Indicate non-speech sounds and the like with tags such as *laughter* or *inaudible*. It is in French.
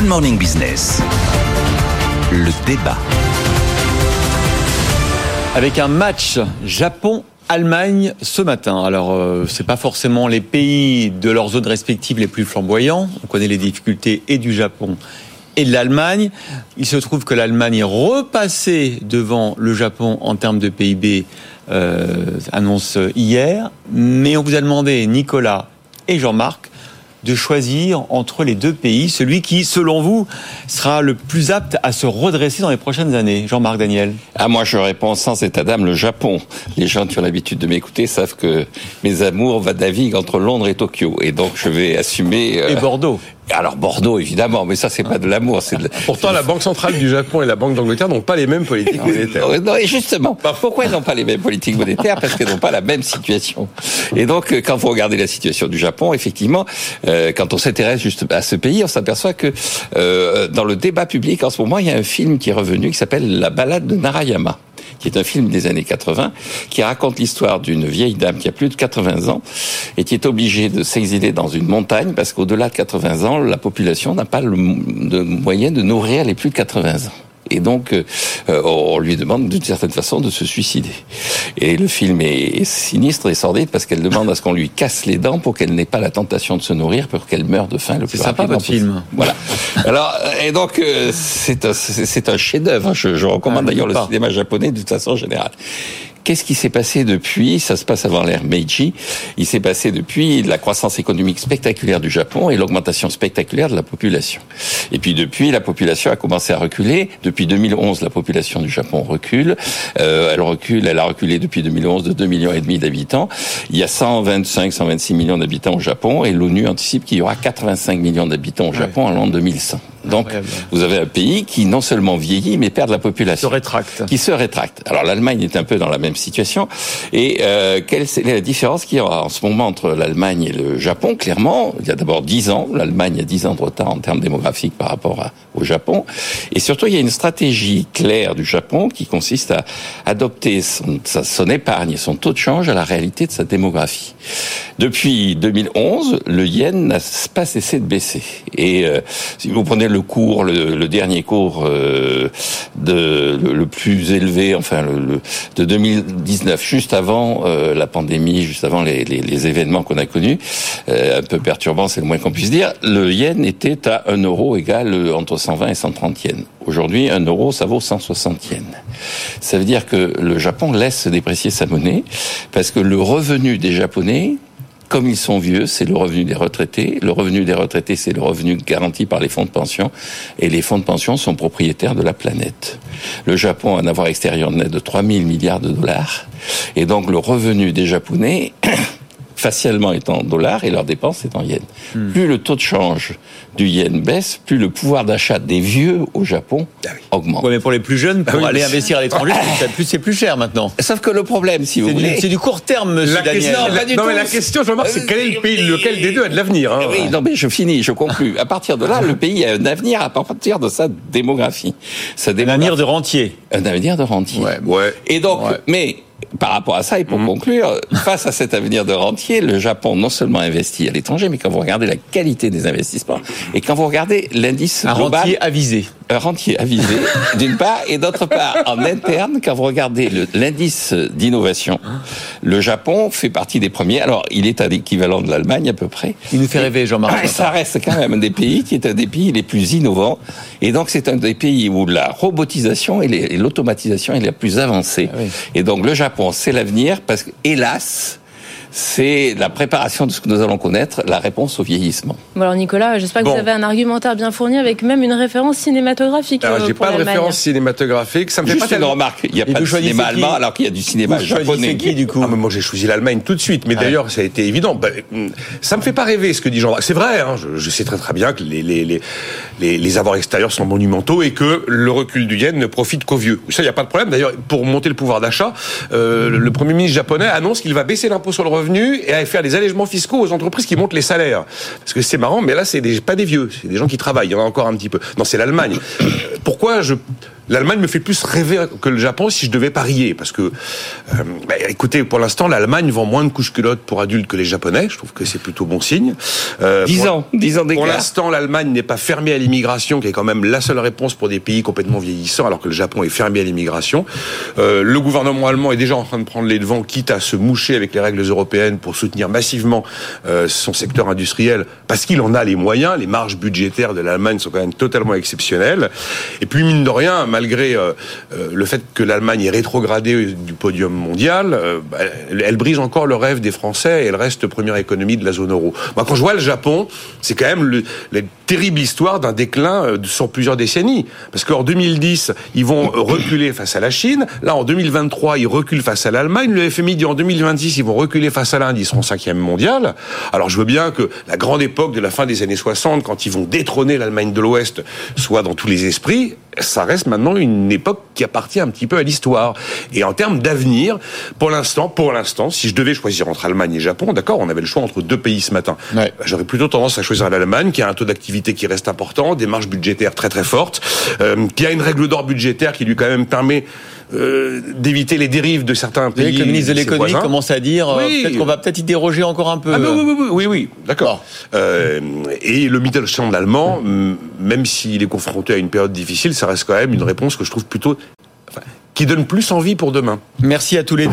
Good Morning Business. Le débat. Avec un match Japon-Allemagne ce matin. Alors, euh, c'est pas forcément les pays de leurs zones respectives les plus flamboyants. On connaît les difficultés et du Japon et de l'Allemagne. Il se trouve que l'Allemagne est repassée devant le Japon en termes de PIB, euh, annonce hier. Mais on vous a demandé, Nicolas et Jean-Marc, de choisir entre les deux pays celui qui, selon vous, sera le plus apte à se redresser dans les prochaines années Jean-Marc Daniel Ah, moi, je réponds sans état d'âme, le Japon. Les gens qui ont l'habitude de m'écouter savent que mes amours va naviguent entre Londres et Tokyo. Et donc, je vais assumer... Euh, et Bordeaux alors Bordeaux, évidemment, mais ça c'est pas de l'amour, c'est *laughs* Pourtant, la Banque centrale du Japon et la Banque d'Angleterre n'ont pas les mêmes politiques monétaires. *laughs* Non, et justement, pourquoi ils n'ont pas les mêmes politiques monétaires Parce qu'ils n'ont pas la même situation. Et donc, quand vous regardez la situation du Japon, effectivement, euh, quand on s'intéresse juste à ce pays, on s'aperçoit que euh, dans le débat public en ce moment, il y a un film qui est revenu qui s'appelle La balade de Narayama qui est un film des années 80, qui raconte l'histoire d'une vieille dame qui a plus de 80 ans et qui est obligée de s'exiler dans une montagne parce qu'au-delà de 80 ans, la population n'a pas le moyen de nourrir les plus de 80 ans. Et donc, euh, on lui demande d'une certaine façon de se suicider. Et le film est sinistre et sordide parce qu'elle demande à ce qu'on lui casse les dents pour qu'elle n'ait pas la tentation de se nourrir, pour qu'elle meure de faim le plus sympa, rapidement votre film. Voilà. Alors, et donc, euh, c'est un, c'est un chef-d'œuvre. Je, je recommande ah, d'ailleurs le cinéma japonais de toute façon générale. Qu'est-ce qui s'est passé depuis? Ça se passe avant l'ère Meiji. Il s'est passé depuis la croissance économique spectaculaire du Japon et l'augmentation spectaculaire de la population. Et puis depuis, la population a commencé à reculer. Depuis 2011, la population du Japon recule. Euh, elle recule, elle a reculé depuis 2011 de 2 millions et demi d'habitants. Il y a 125, 126 millions d'habitants au Japon et l'ONU anticipe qu'il y aura 85 millions d'habitants au Japon en l'an 2100. Donc, vous avez un pays qui non seulement vieillit, mais perd de la population. Qui se rétracte. Qui se rétracte. Alors l'Allemagne est un peu dans la même situation. Et euh, quelle est la différence qu'il y aura en ce moment entre l'Allemagne et le Japon? Clairement, il y a d'abord 10 ans. L'Allemagne a 10 ans de retard en termes démographiques par rapport au Japon. Et surtout, il y a une stratégie claire du Japon qui consiste à adopter son, son épargne et son taux de change à la réalité de sa démographie. Depuis 2011, le yen n'a pas cessé de baisser. Et euh, si vous prenez le cours, le, dernier cours euh, de, le, plus élevé, enfin le, de 2019, juste avant euh, la pandémie, juste avant les, les, les événements qu'on a connus, euh, un peu perturbant, c'est le moins qu'on puisse dire, le yen était à 1 euro égal entre 120 et 130 yens. Aujourd'hui, 1 euro, ça vaut 160 yens. Ça veut dire que le Japon laisse déprécier sa monnaie parce que le revenu des Japonais comme ils sont vieux, c'est le revenu des retraités. Le revenu des retraités, c'est le revenu garanti par les fonds de pension. Et les fonds de pension sont propriétaires de la planète. Le Japon a un avoir extérieur net de 3 000 milliards de dollars. Et donc le revenu des Japonais *clears throat* facialement est en dollars et leurs dépenses est en yens. Hmm. Plus le taux de change du yen baisse, plus le pouvoir d'achat des vieux au Japon ah augmente. mais pour les plus jeunes, pour ah aller investir à l'étranger, *coughs* c'est plus, cher maintenant. Sauf que le problème, si vous voulez... C'est du court terme, monsieur la Daniel. Question, non, mais la question, Jean-Marc, c'est quel est le pays, lequel des deux a de l'avenir hein Oui, non, mais je finis, je conclus. À partir de là, le pays a un avenir à partir de sa démographie. Sa démographie. Un avenir de rentier. Un avenir de rentier. Ouais, ouais. Et donc, mais par rapport à ça, et pour mhm. conclure, face à cet avenir de rentier, le Japon non seulement investit à l'étranger, mais quand vous regardez la qualité des investissements, et quand vous regardez l'indice global... Un rentier avisé. Rentier avisé, d'une part, et d'autre part, en interne, quand vous regardez l'indice d'innovation, le Japon fait partie des premiers. Alors, il est à l'équivalent de l'Allemagne à peu près. Il nous fait rêver, Jean-Marc. Ça reste quand même un des pays qui est un des pays les plus innovants. Et donc, c'est un des pays où la robotisation et l'automatisation est la plus avancée. Ah et donc, le Japon c'est l'avenir parce que, hélas, c'est la préparation de ce que nous allons connaître, la réponse au vieillissement. Bon alors Nicolas, j'espère que vous avez un argumentaire bien fourni avec même une référence cinématographique. Alors, euh, j'ai pas de référence cinématographique. Ça me fait pas une remarque. Il n'y a pas de cinéma allemand alors qu'il y a du cinéma vous japonais. qui du coup ah, Moi j'ai choisi l'Allemagne tout de suite. Mais d'ailleurs ça a été évident. Bah, ça me fait pas rêver ce que dit Jean. C'est vrai. Hein, je, sais très très bien que les, les, les, les, avoirs extérieurs sont monumentaux et que le recul du yen ne profite qu'aux vieux. Ça il n'y a pas de problème. D'ailleurs pour monter le pouvoir d'achat, euh, le premier ministre japonais annonce qu'il va baisser l'impôt sur le revenu et à faire des allègements fiscaux aux entreprises qui montent les salaires. Parce que c'est marrant, mais là, c'est pas des vieux, c'est des gens qui travaillent. Il y en a encore un petit peu. Non, c'est l'Allemagne. Pourquoi je l'Allemagne me fait plus rêver que le Japon si je devais parier. Parce que, euh, bah, écoutez, pour l'instant, l'Allemagne vend moins de couches culottes pour adultes que les Japonais. Je trouve que c'est plutôt bon signe. Euh, 10 ans, 10 ans d'écart. Pour l'instant, l'Allemagne n'est pas fermée à l'immigration, qui est quand même la seule réponse pour des pays complètement vieillissants, alors que le Japon est fermé à l'immigration. Euh, le gouvernement allemand est déjà en train de prendre les devants, quitte à se moucher avec les règles européennes pour soutenir massivement euh, son secteur industriel, parce qu'il en a les moyens. Les marges budgétaires de l'Allemagne sont quand même totalement exceptionnelles. Et puis, mine de rien, malgré euh, euh, le fait que l'Allemagne est rétrogradée du podium mondial, euh, elle brise encore le rêve des Français et elle reste première économie de la zone euro. Quand je vois le Japon, c'est quand même la terrible histoire d'un déclin sur plusieurs décennies. Parce qu'en 2010, ils vont reculer face à la Chine. Là, en 2023, ils reculent face à l'Allemagne. Le FMI dit en 2026, ils vont reculer face à l'Inde. Ils seront cinquième mondial. Alors, je veux bien que la grande époque de la fin des années 60, quand ils vont détrôner l'Allemagne de l'Ouest, soit dans tous les esprits ça reste maintenant une époque qui appartient un petit peu à l'histoire. Et en termes d'avenir, pour l'instant, pour l'instant, si je devais choisir entre Allemagne et Japon, d'accord, on avait le choix entre deux pays ce matin. Ouais. Bah, j'aurais plutôt tendance à choisir l'Allemagne, qui a un taux d'activité qui reste important, des marges budgétaires très très fortes, euh, qui a une règle d'or budgétaire qui lui quand même permet euh, d'éviter les dérives de certains pays. le ministre de l'économie commence à dire euh, peut-être qu'on va peut-être y déroger encore un peu. Ah oui, oui, oui, oui, oui d'accord. Euh, et le Mittelstand allemand, même s'il est confronté à une période difficile, ça reste quand même une réponse que je trouve plutôt, enfin, qui donne plus envie pour demain. Merci à tous les deux.